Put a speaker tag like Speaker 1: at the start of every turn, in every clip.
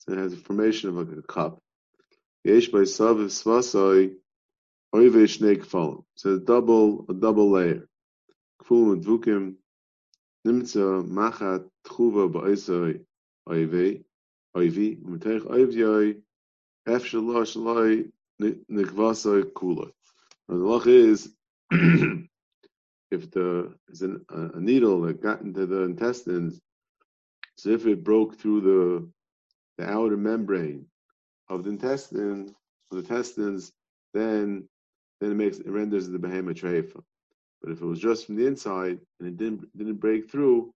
Speaker 1: So it has a formation of like a cup. So a double, a double layer. Nimtza Machat Tchuva Ba'isoi Oive, Oivi, Umeteich Oivjoi, Ef Shaloi Shaloi Nikvasoi Kuloi. The loch is if the is an, a needle that got into the intestines, so if it broke through the the outer membrane of the intestine, of the intestines, then then it makes it renders the behemoth treifa. But if it was just from the inside and it didn't didn't break through,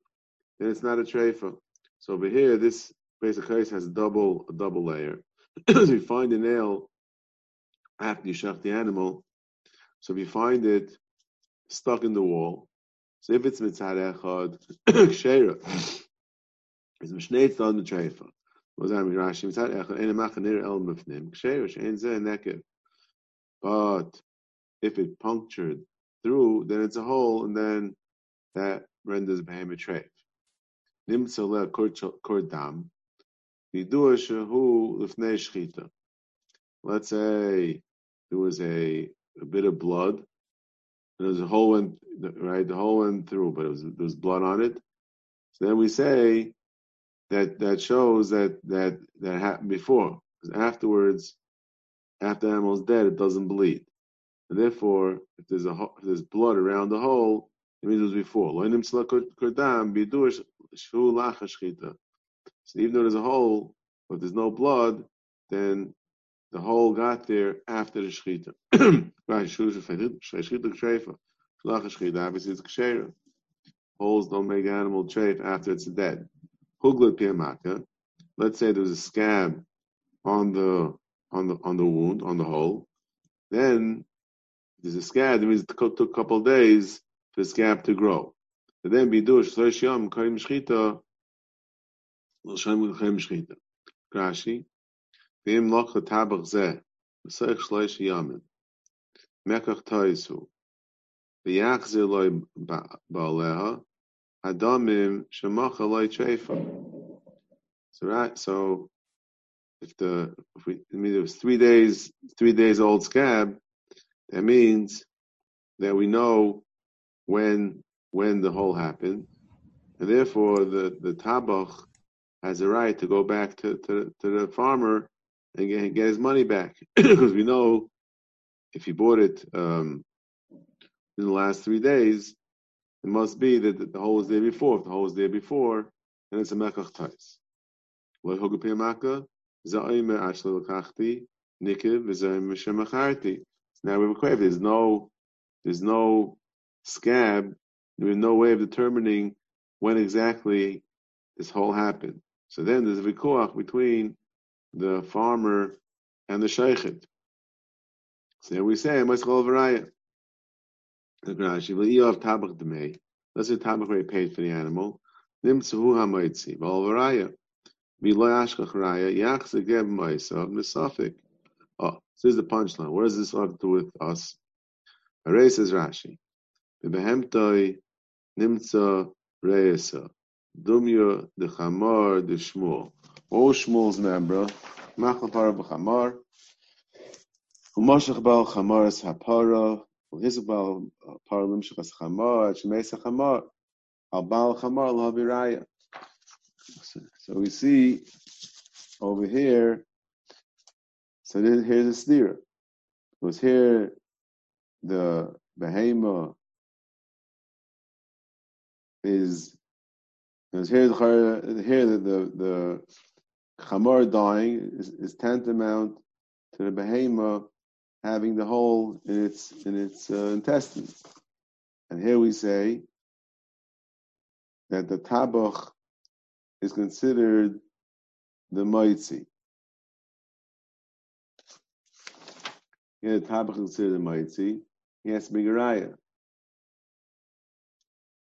Speaker 1: then it's not a treifa. So over here, this basic case has a double a double layer. so you find a nail after you shach the animal, so if you find it stuck in the wall, so if it's mitzad echad, kshera, it's on the Was I mean Rashi mitzad echad ena machanir el mifnim kshera shein zeh nekev. But if it punctured through, then it's a hole, and then that renders behemoth treif. Nimtza le kor dam, vidua shehu lifnei shchita. Let's say there was a a bit of blood. And there was a hole went right, the hole went through, but it was there was blood on it. So then we say that that shows that that that happened before. Because afterwards, after the animal's dead, it doesn't bleed. And therefore, if there's a if there's blood around the hole, it means it was before. So even though there's a hole, but there's no blood, then the hole got there after the shechita. Obviously, it's kshera. Holes don't make animal treif after it's dead. Let's say there's a scab on the on the on the wound, on the hole. Then there's a scab, that means it took a couple of days for the scab to grow. And then bidush thresh yom kaim shchita l'shem kaim shchita. Rashi v'im loch tabach ze. v'sech shlesh yamin mekach toisu v'yachzir loy ba'aleha Adamim Shemachalai Chaifa. So right, so if the if we I mean it was three days three days old scab, that means that we know when when the hole happened. And therefore the, the tabach has a right to go back to, to, to the farmer and get, and get his money back. Because we know if he bought it um, in the last three days, it must be that the hole was there before. If the hole was there before, then it's a mekach tais. Now we have a There's no, there's no scab. There's no way of determining when exactly this hole happened. So then there's a vikuach between the farmer and the sheikhet. So we say, Maschol Varaya. The you have tabach demei? Let's say tabach rate paid for the animal. Nimtzuhu ha'moitzi, Val Varaya. V'lo yashkach raya, yachze geb moisav, misafik. Oh, this is the punchline. What does this have to do with us? Hare says Rashi. V'behemtoi nimtza reisa. Dumya de chamar de shmuel. O Shmuel's member, Machal Para b'Chamar, Umoshach Bal Chamar es Hapara, Uhizu Bal Para Limshach es Chamar, Shmeis Chamar, Al Bal Chamar L'Haviraya. So we see over here, so then here's a steer. Was here the behema is because here, here the, the, the chamor dying is, is, tantamount to the behema having the hole in its in its uh, intestines. And here we say that the tabach is considered the moitzi. Yeah, the tabach is considered the moitzi. He has to be garaya.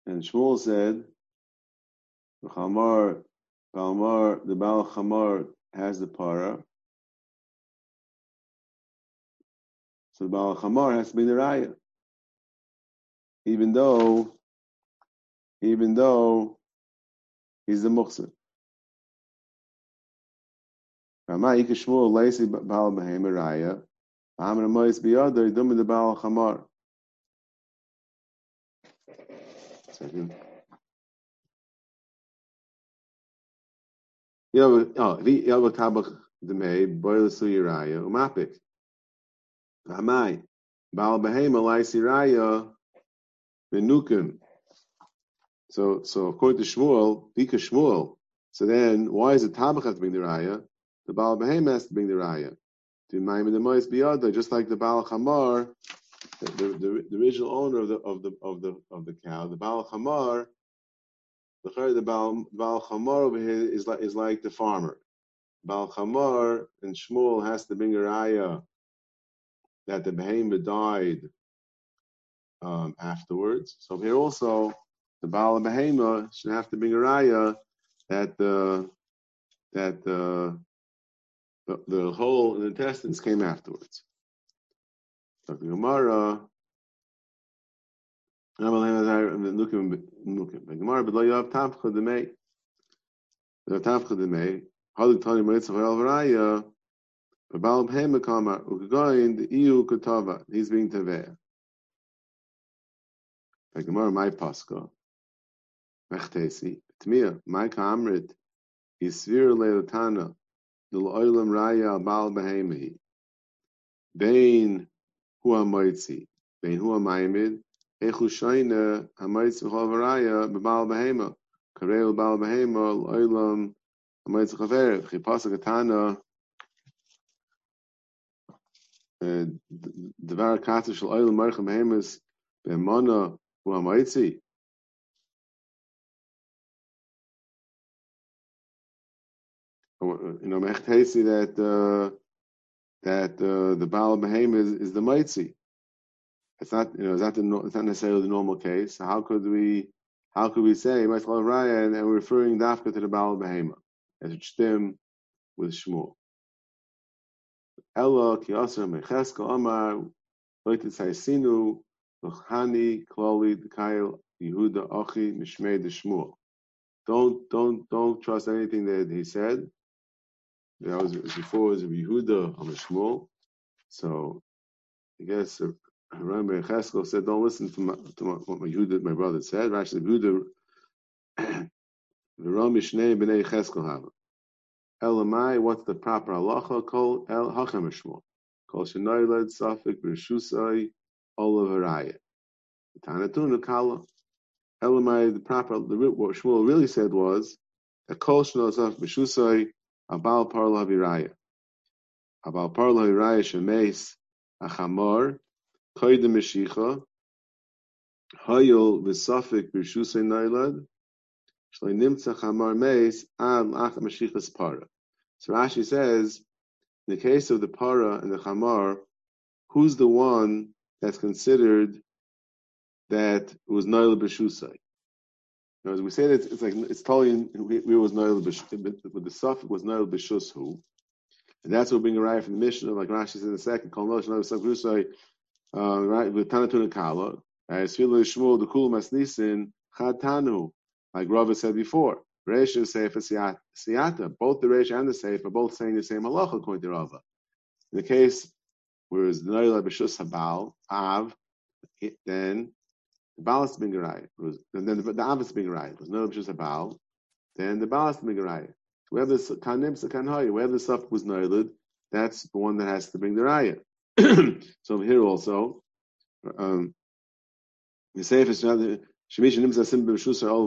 Speaker 1: And Shmuel said, the chamar, chamar, the bal chamar has the para, So the Baal Chamar has to bring the raya. Even though, even though he's the Shmuel Lacy Baal Raya. Amr Mois Biyadar Dum the Baal oh, umapik. Ramai Baal Behem Lacy Raya Menukim. So so according to Shmuel, Bika Shmuel. So then why is it Tabach have to bring the raya? The Baal Behem has to bring the raya. The just like the Baal Chamar, the, the, the, the, original owner of the of the of the of the cow, the Baal Chamar, the the Baal, Baal Chamar over here is like is like the farmer. Baal Chamar and Shmuel has to bring a raya that the behemoth died um, afterwards. So here also, the Baal of Behemoth should have to bring a raya that the that the the, the hole in the intestines came afterwards. The Gemara. Gemara, He's being taveh. The Gemara, my paska. Mechtesi. Tmia, my kamrit. Yisvir leotana. The oilam raya Baal Behemoth. Bain hua moitzi. Bain hua maimid. Echu shayna hamoitz v'chol v'raya b'Baal Behemoth. Kareel Baal Behemoth oilam hamoitz chaveret. Chipasa katana. דבר קאטה של אויל מרחם בהמס באמונה הוא המועצי. You know, Mecht Hesi that uh, that uh, the Baal Behem is, is the Mitzi. It's not, you know, it's not, the, it's not necessarily the normal case. So how could we, how could we say Mitzvah Raya and, and we're referring Dafka to the Baal Behema as it stem with Shmuel? Ella ki aser mecheska amar loitit saisinu l'chani kloli d'kayel Yehuda achi mishmei de Shmuel. Don't don't don't trust anything that he said. That was before it was Yehuda on Shmuel. So I guess uh, Rabbi Cheskel said, "Don't listen to, my, to my, what my Yehuda, my brother said." Rashi Yehuda, the Ram Mishnei b'nei Cheskel have. Elamai, what's the proper halacha? Kol el hachem Shmuel. Kol shenoyled safik b'rshusai olav haraya. Tanatun kala. Elamai, the proper, the, what Shmuel really said was that kol shenoyled safik b'rshusai abal parla viraya. Abal parla viraya shemeis achamor koydem meshicha hayol v'safik b'rshusai noyled so Rashi says, in the case of the para and the chamar, who's the one that's considered that was noel b'shusay? As we say that it's like it's totally we, we was noel but the suffix was noel b'shushu, and that's what being arrived from the mission. of Like Rashi says in the second, kol noel b'shusay, uh, right with tanatun kala. As Philo Shmuel the kul masnisin chad tanu like Rava said before, Reish and Sefer Siyata, both the Reish and the Sefer are both saying the same halacha according to Rava. In the case whereas the Noila B'Shus Habal, Av, then the Baal is being right. And then the, Av is right. It was Noila B'Shus Habal, then the Baal is being right. Wherever the Kanim Sakanhoy, wherever the stuff was Noiled, that's the one that has to bring the raya. so here also, um, the Sefer Shemish nimsa sim b'meshus al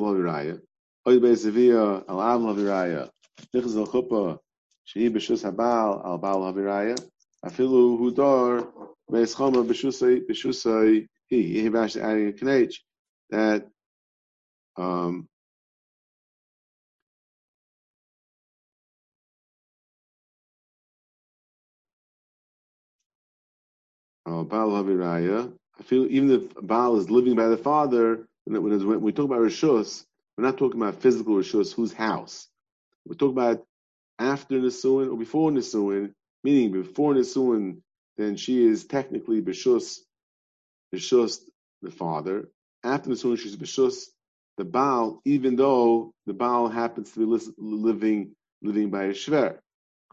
Speaker 1: al l'haviraya. Nichz al chuppah shehi b'shus habal al bal l'haviraya. Afilu adding a that um, Baal Haviraya. I feel even if Baal is living by the father, when, we talk about Rishus, we're not talking about physical Rishus, whose house. We're talking about after Nisuin or before Nisuin, meaning before Nisuin, then she is technically Bishus, Bishus the father. After Nisuin, she's Bishus the Baal, even though the Baal happens to be living living by a Shver.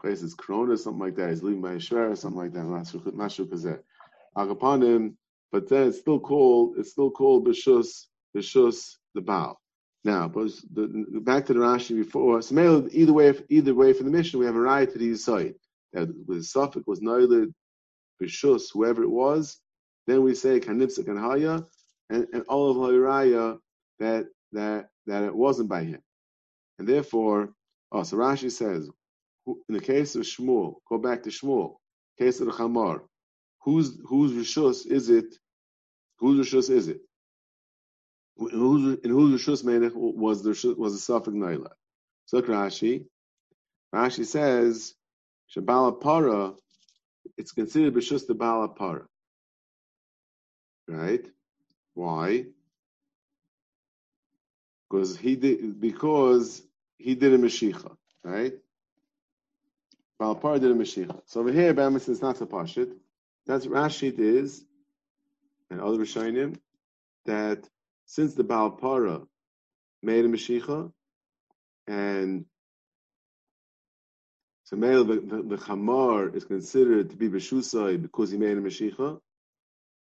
Speaker 1: Place is Corona, something like that. He's living by a Shver, something like that. But then it's still called it's still called Bishus Bishus the Baal. Now, but the, back to the Rashi before. So either way, either way for the mission, we have a right to the side. That the suffix was Noilid Bishus, whoever it was. Then we say Kanipsa Kanhaya, and, and all of Hayraya that that that it wasn't by him, and therefore, oh, so Rashi says, in the case of Shmuel, go back to Shmuel, case of the Chamar, whose whose rishus is it? Whose rishus is it? In whose rishus melech was the was the suffix naila? So look Rashi, Rashi says, Shabala para, it's considered b'shus the bala para. Right? Why? because he did because he did a meshicha, right? Balpar did a meshicha. So over here, Bamis is not a pashit. That's Rashid is, and other Rishonim, that since the Balpara made a meshicha, and so the, the, the chamar is considered to be b'shusai because he made a meshicha.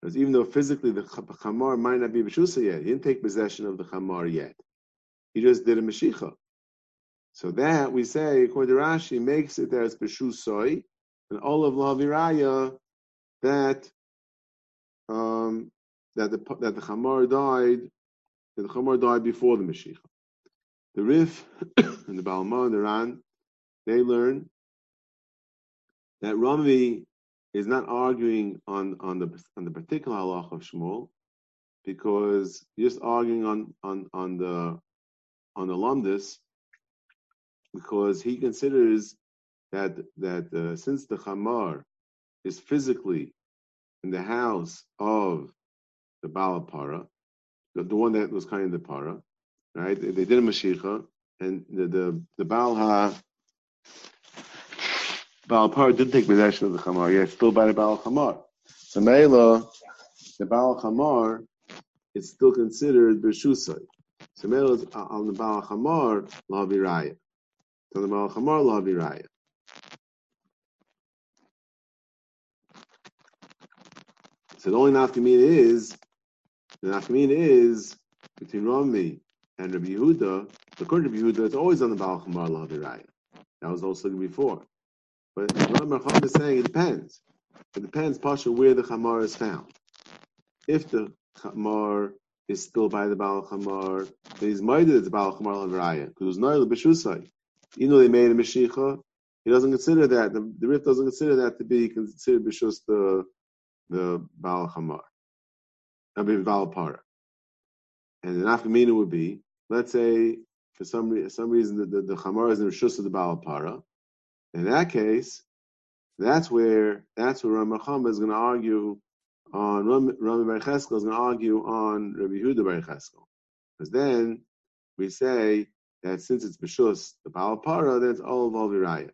Speaker 1: Because even though physically the chamar might not be b'shusa yet, he didn't take possession of the chamar yet. He just did a meshicha. So that we say, according to Rashi, makes it that as b'shusai, and all of laviraya that um, that the that the chamar died, that the chamar died before the meshicha. The Rif and the Balma and the Ran, they learn that Rami is not arguing on, on the on the particular halach of Shmuel, because just arguing on on on the on the lumdis, because he considers that that uh, since the chamar is physically in the house of the Balapara, the, the one that was kind of the para, right? They, they did a mashicha, and the the, the Baal ha Baal Par did take possession of the Chamar, yet still by the Baal Chamar. So Mela, the Baal Chamar is still considered Bershusai. So Mela is on uh, the Baal Chamar, La Viraya. On the Baal Chamar, La Viraya. So the only nafkamina is, the nafkamina is between Rami and Rabbi Yehuda. According to Rabbi Yehuda, it's always on the Baal Chamar, La Viraya. That was also before. But Rami Rambam is saying it depends. It depends, Pasha, where the chamar is found. If the chamar is still by the Baal Chamar, then he's minded it's Baal Chamar Lavraya, because it was Noel B'Shusai. Even though they made a Meshicha, he doesn't consider that, the, the Rif doesn't consider that to be considered B'Shus the, the Baal Chamar. I mean, Baal Para. And the Nafkamina would be, let's say, for some, some reason, the, the, the Chamar is in Rishus of the Baal Para, in that case, that's where that's where Ramacham is going to argue on Rami Bar Cheskel is going to argue on Rabbi Yehuda Bar Cheskel, because then we say that since it's b'shus the Baal Para, then it's all of.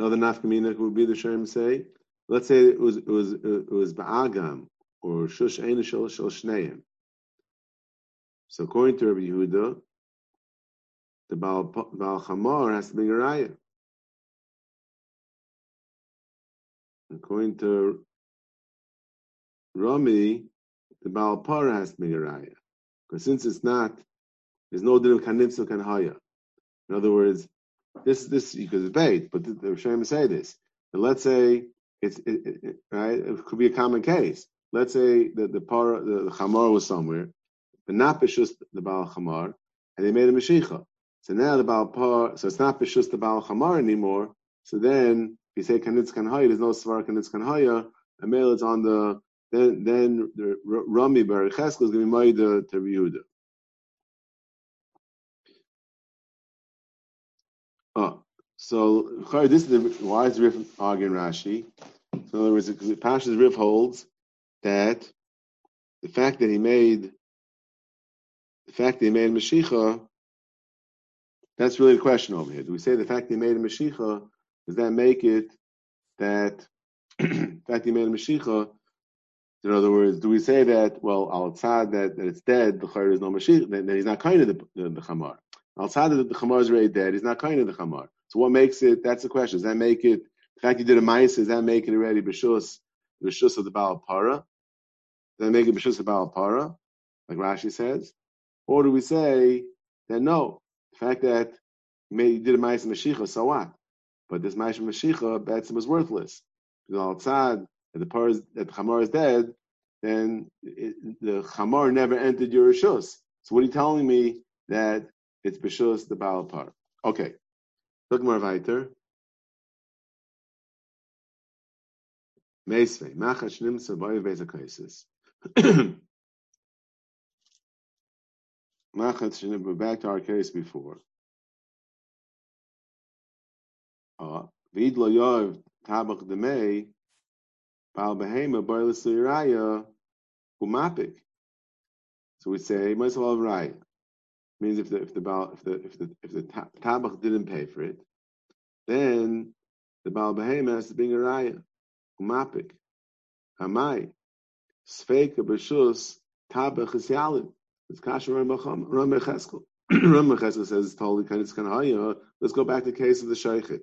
Speaker 1: Another nafkamina would be the Shem say, let's say it was it was it was ba'agam or shush ein shel shneim. So according to Rabbi Yehuda, the Baal, Baal Chamor has to bring a raya. According to Rami, the Baal Para has to bring a raya. Because since it's not, there's no din of kanitzel kanhaya. In other words, this this you could debate, but the, Rishonim say this. And let's say it's it, it, right. It could be a common case. Let's say that the para the, the chamor was somewhere, but not b'shus the Baal Chamar, and they made a Mashiach. So now the Baal Par, so it's not b'shus the Baal Chamar anymore. So then, you say Kanitz Kanhaya, there's no Svar Kanitz Kanhaya, a male is on the, then then the Rami Bar is going to be made to Yehuda. Oh, so this is the why is Rif arguing Rashi? So in other words, because Pashas Rif holds that the fact that he made the fact that he made Mashiach, that's really the question over here. Do we say the fact that he made a Mashiach, does that make it that the fact that he made a Mashiach, in other words, do we say that, well, outside that, that it's dead, the Chayr is no Mashiach, then, he's not kind of the, the, the. Outside that the Chamar is already dead, he's not kind of the Chamar. So what makes it, that's the question, does that make it, the fact you did a mice, does that make it already B'shus, B'shus of the Baal Para? Does that make it B'shus of Baal Para, like Rashi says? Or do we say that no, the fact that you did a mice Mashiach, so what? But this mice Mashiach, Batsim was worthless. Because outside, that the par is, that the Chamar is dead, then it, the Chamar never entered your Rishus. So what are you telling me that it's B'shus the Baal Par? Okay. Look more weiter. Meisvei, Machach Nimsa Boy Bezakaisis. Machach Nimsa, back to our case before. Uh, Vid lo yov tabach demei, Baal behema boy l'siraya, umapik. So we say, Moisel Raya means if the if the Baal, if the if the if the tabach didn't pay for it, then the Baal Behema has to bring a raya. Umapik. Hamai. Sfeika b'shus tabach is yalid. It's kasher Ram Becheskel. Ram Becheskel says it's totally kanitz kanhaya. Let's go back to the case of the Shaykhet.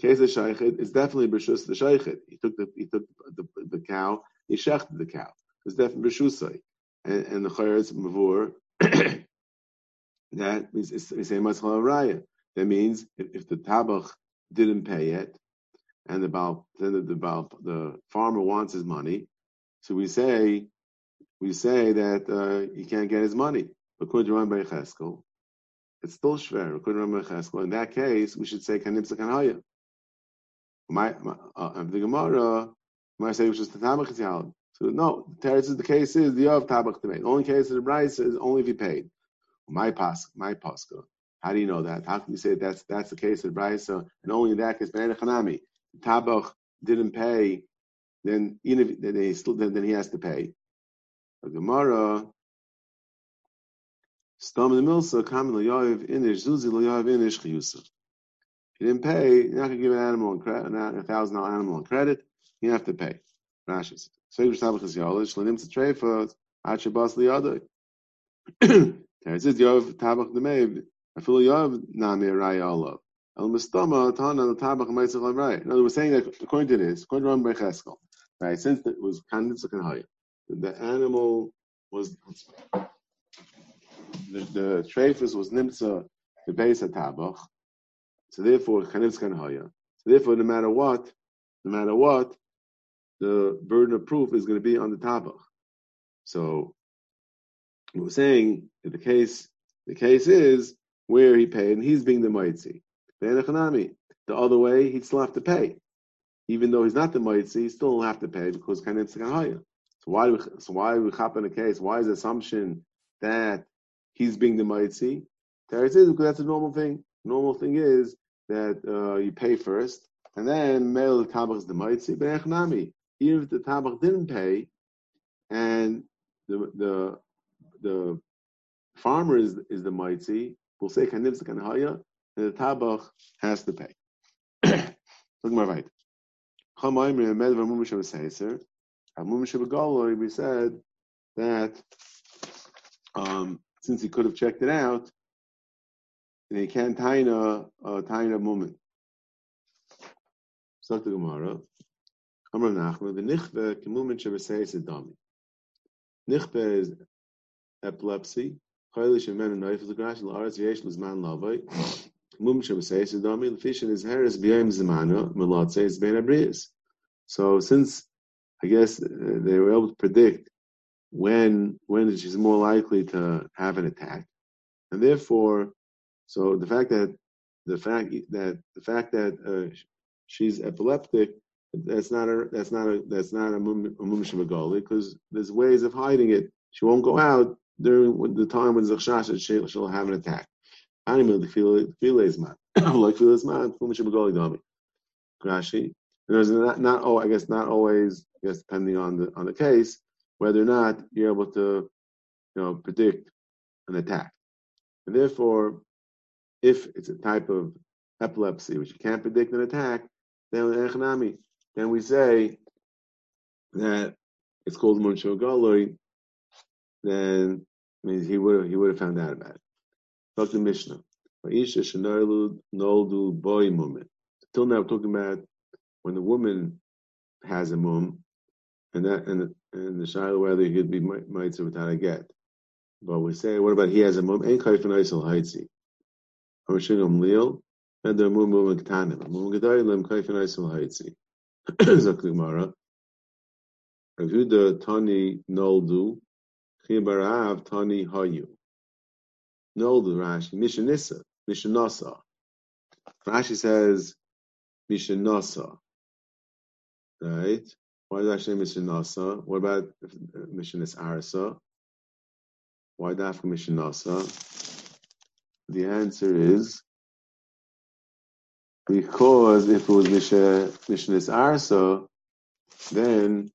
Speaker 1: Case of Shaykhet is definitely b'shus the Shaykhet. He took the he took the, the, the cow. He shechted the cow. It's definitely b'shusay. And, and the chayretz mavur that means we say raya. That means if, if the tabach didn't pay it, and the Baal, then the, the, Baal, the farmer wants his money, so we say we say that uh, he can't get his money. It's still shver. In that case, we should say kanimsa kanhaya. My, uh, the Gemara might say which is the tabach So no, the case is the of tabach to. The only case of the price is only if he paid. My pas, my pascha. How do you know that? How can you say that's that's the case of Brisa? And only in that case, Hanami, Tabach didn't pay, then even if then he still then, then he has to pay. A Gemara, Stam the Milsa, Kam Yoav Inish, Zuzi Yoav Inish Chiyusa. He didn't pay, you're not gonna give an animal on credit, a thousand dollar animal on credit, you have to pay. Rashi says, Tabach is Yolish, Lanim Tzatrefa, Achabas Liadai. Teretz is Yov Tabach Demev. I feel Yov Nami Raya Allah. El Mistama Tana the Tabach Meitzach Raya. No, we're saying that according to this, according to Ram Becheskel, right? Since it was Kanditz Haya, the animal was the, the trephus was nimtza the base of tabach, so therefore kanitz haya. So therefore, no matter what, no matter what, the burden of proof is going to be on the tabach. So we're saying that the case the case is where he paid and he's being the mitzi. The other way, he'd still have to pay. Even though he's not the mitzi, he still have to pay because kanetz higher. So why do we, so why we chop in a case? Why is the assumption that he's being the mitzi? Teretz is because that's a normal thing. Normal thing is that uh, you pay first, and then male tabach is the mitzi. But even if the tabach didn't pay, and the the the farmer is, is the mitzi, we'll say kanivz kanhaya, and the tabach has to pay. Look more right. We said that um, since he could have checked it out, then he can't taina a taina mumin. So the Gemara. Amar Nachman, the nichve kemumin shebeseis dami. Nichve is epilepsy. Chayli shemen noif the grash laaretz yesh lizman lavai. Mum shem seis dami lefishin is heres b'yayim zimana melatze is ben abrius. So since I guess uh, they were able to predict when when she's more likely to have an attack, and therefore, so the fact that the fact that the fact that uh, she's epileptic that's not a that's not a that's not a mum because there's ways of hiding it. She won't go out during the time when Zachshasha she'll, she'll have an attack. Animal the filet man. Like filet man, fumish begoli dami. Rashi. And there's not, not oh, I guess not always, I guess depending on the on the case, whether or not you're able to, you know, predict an attack. And therefore, if it's a type of epilepsy which you can't predict an attack, then then we say that it's called Muncho Then means he would have he would have found out about it. Talk to Mishnah. Till now, we're talking about when the woman has a mum, and that and and the shaila whether he'd be mitzvah without a get. But we say, what about he has a mum? Ain't kaifin oisel haitzi. Hamashigam leal, and the mum mum ktanim. Mum gedayim kaifin oisel haitzi. Zaklimara. Avuda tani noldu, chibarav tani hayu. Noldu Rashi, mishanissa, mishanasa. Rashi says, mishanasa. Right? Why does Hashem Mishnasa? What about Mishnah Arasa? Why Dafka Mishnasa? The answer is because if it was Mishnah Arasa, then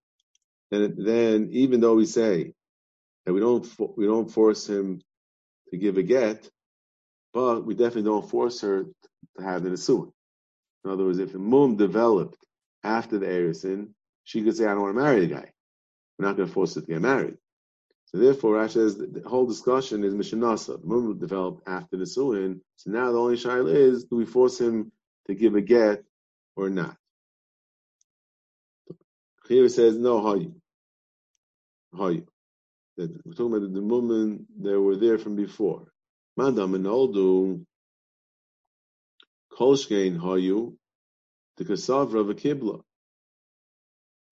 Speaker 1: then then even though we say that we don't we don't force him to give a get, but we definitely don't force her to have the nesuin. In other words, if the mum developed after the Erison, she could say, I don't want to marry the guy. We're not going to force her to get married. So therefore, Rashi says the whole discussion is Mishanasa. The mum developed after the Suin. So now the only shaila is, do we force him to give a get or not? Here it says, no, how you? How you? We're talking about the women that were there from before. Madam and Oldu, Kolshkein Hayu, the Kasavra of Kibla.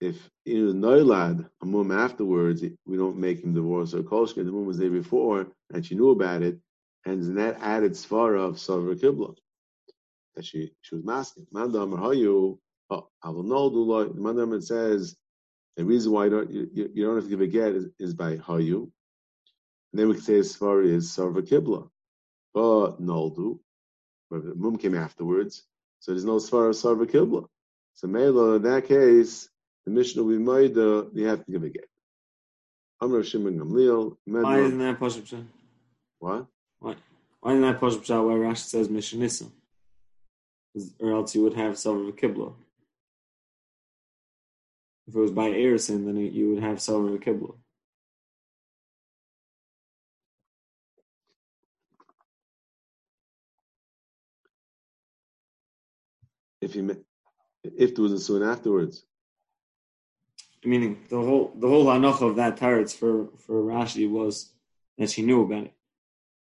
Speaker 1: If in a Noilad, a mum afterwards, we don't make him divorce or Kolshkein, the mum was there before and she knew about it, and that added Svara of Savra Kibla. That she, she was masking. Madam Hayu, the Madam says, the reason why you don't, you, you don't have to give a get is, is by Hayu. And then we can say as far as Sarva Kibla. But Noldu, where the Mum came afterwards, so there's no Svar Sarva Kibla. So Mela, in that case, the Mishnah we made, uh, you have to give a get. Amr Shimon Gamliel.
Speaker 2: Why isn't that Pashup
Speaker 1: What?
Speaker 2: Why? Why isn't that Pashup where Rashi says Mishnah Or else you would have Sarva Kibla. If it was by Erison, then it, you would have Sarva Kibla.
Speaker 1: if he if there was a soon afterwards.
Speaker 2: Meaning the whole the whole anoch of that tarets for for Rashi was that she knew about it.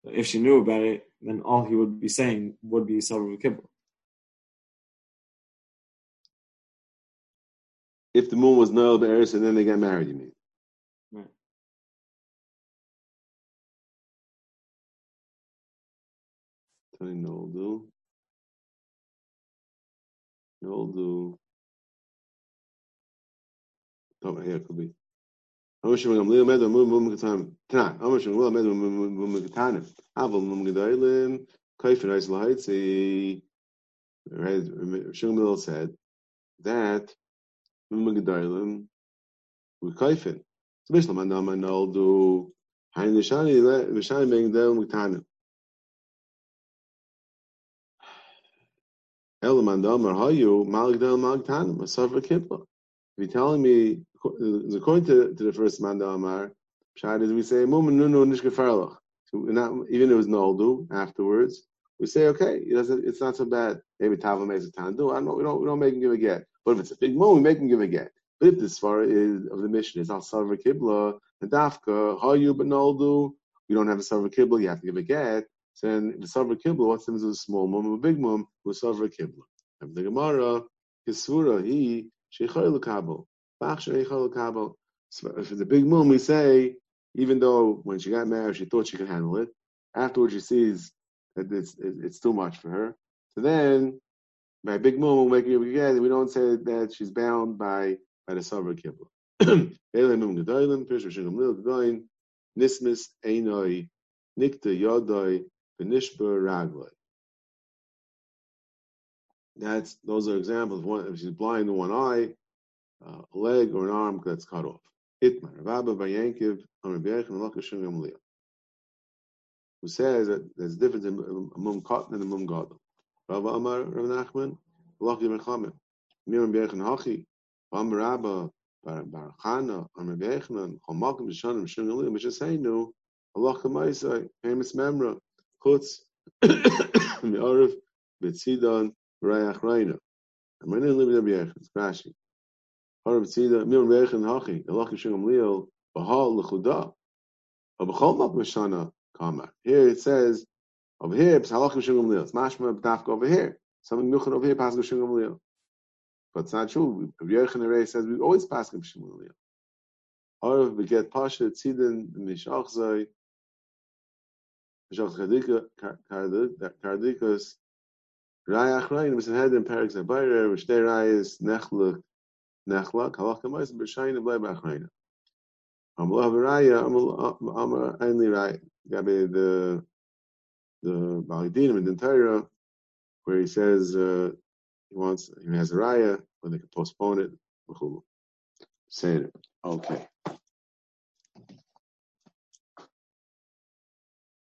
Speaker 2: If she knew about it, then all he would be saying would be Sarva Kibbutz.
Speaker 1: If the moon was Noel Be'eris and then they got married, you mean?
Speaker 2: Right.
Speaker 1: Tony Noldu. Do. Oh, here it could be. Amish mum leo med mum mum katan. Tan. Amish mum med mum mum katan. Aval mum gedailin. Kaifen eis lahaitzi. Shungmil said that mum gedailin with kaifin. So Bishlam and Nama Nol do. Hein Nishani Nishani being down with Tanim. If you're telling me, according to, to the first Manda Amar, Pshad is we say, not, even if it was Noldu afterwards, we say, okay, it's not so bad. Maybe Tava makes a Tandu. I don't, we don't, we don't make him give a get. But if it's a big moon, we make him give a get. But if the svara is of the mission is al sarva kibla and dafka hayu but noldu, we don't have a sarva kibla. You have to give a get. So then the Savra Kibla, what's the difference a small mum or a big mum with Savra Kibla? And the Gemara, Kisura, he, Sheikhoi L'kabel, Bach Sheikhoi L'kabel. If it's a big mum, we say, even though when she got married, she thought she could handle it, afterwards she sees that it's, it's too much for her. So then, by big mum, we'll make it again. We don't say that she's bound by, by the Savra Kibla. Nismis Einoi Nikta Yodoi Benishba Raglai. That's those are examples. Of One if she's blind in one eye, uh, a leg or an arm that's cut off. Itmar Rabba Bayankiv who says that there's a difference in a cotton and mum gadol. Rabba Amar Rav Nachman, Lachim Mechamim. Miram Bechen Hachi, Am Rabba Bar Chana, Am Bechen, Chomakim Bishanim Shung Aliyah, Mishaseinu, Allah Kamaisai, famous memra, Chutz, Mi'arif, Betzidan, Rayach Reina. And my name is Rabbi it's Rashi. Har Betzida, Miram Bechen Hachi, Allah Shung Aliyah, Bahal Lechudah, Abachol Mak Mishana, Kama. Here it says, over here, it's halachim shungam liyos. Mashma b'dafka over here. Something nuchan over here, pasuk shungam liyos. But it's not true. Yechon says we always pass him shungam liyos. Or we get pasha tzidin mishachzai mishach kardikas rayach rayin was head in perik zabayre which there is nechluk nechlak halach kamayis b'shayin b'lay b'achrayna. Amlah v'raya amar only right. Gabi the the Balidinim in the Torah, where he says uh, he wants he has a raya, but they can postpone it. Saying it. Okay.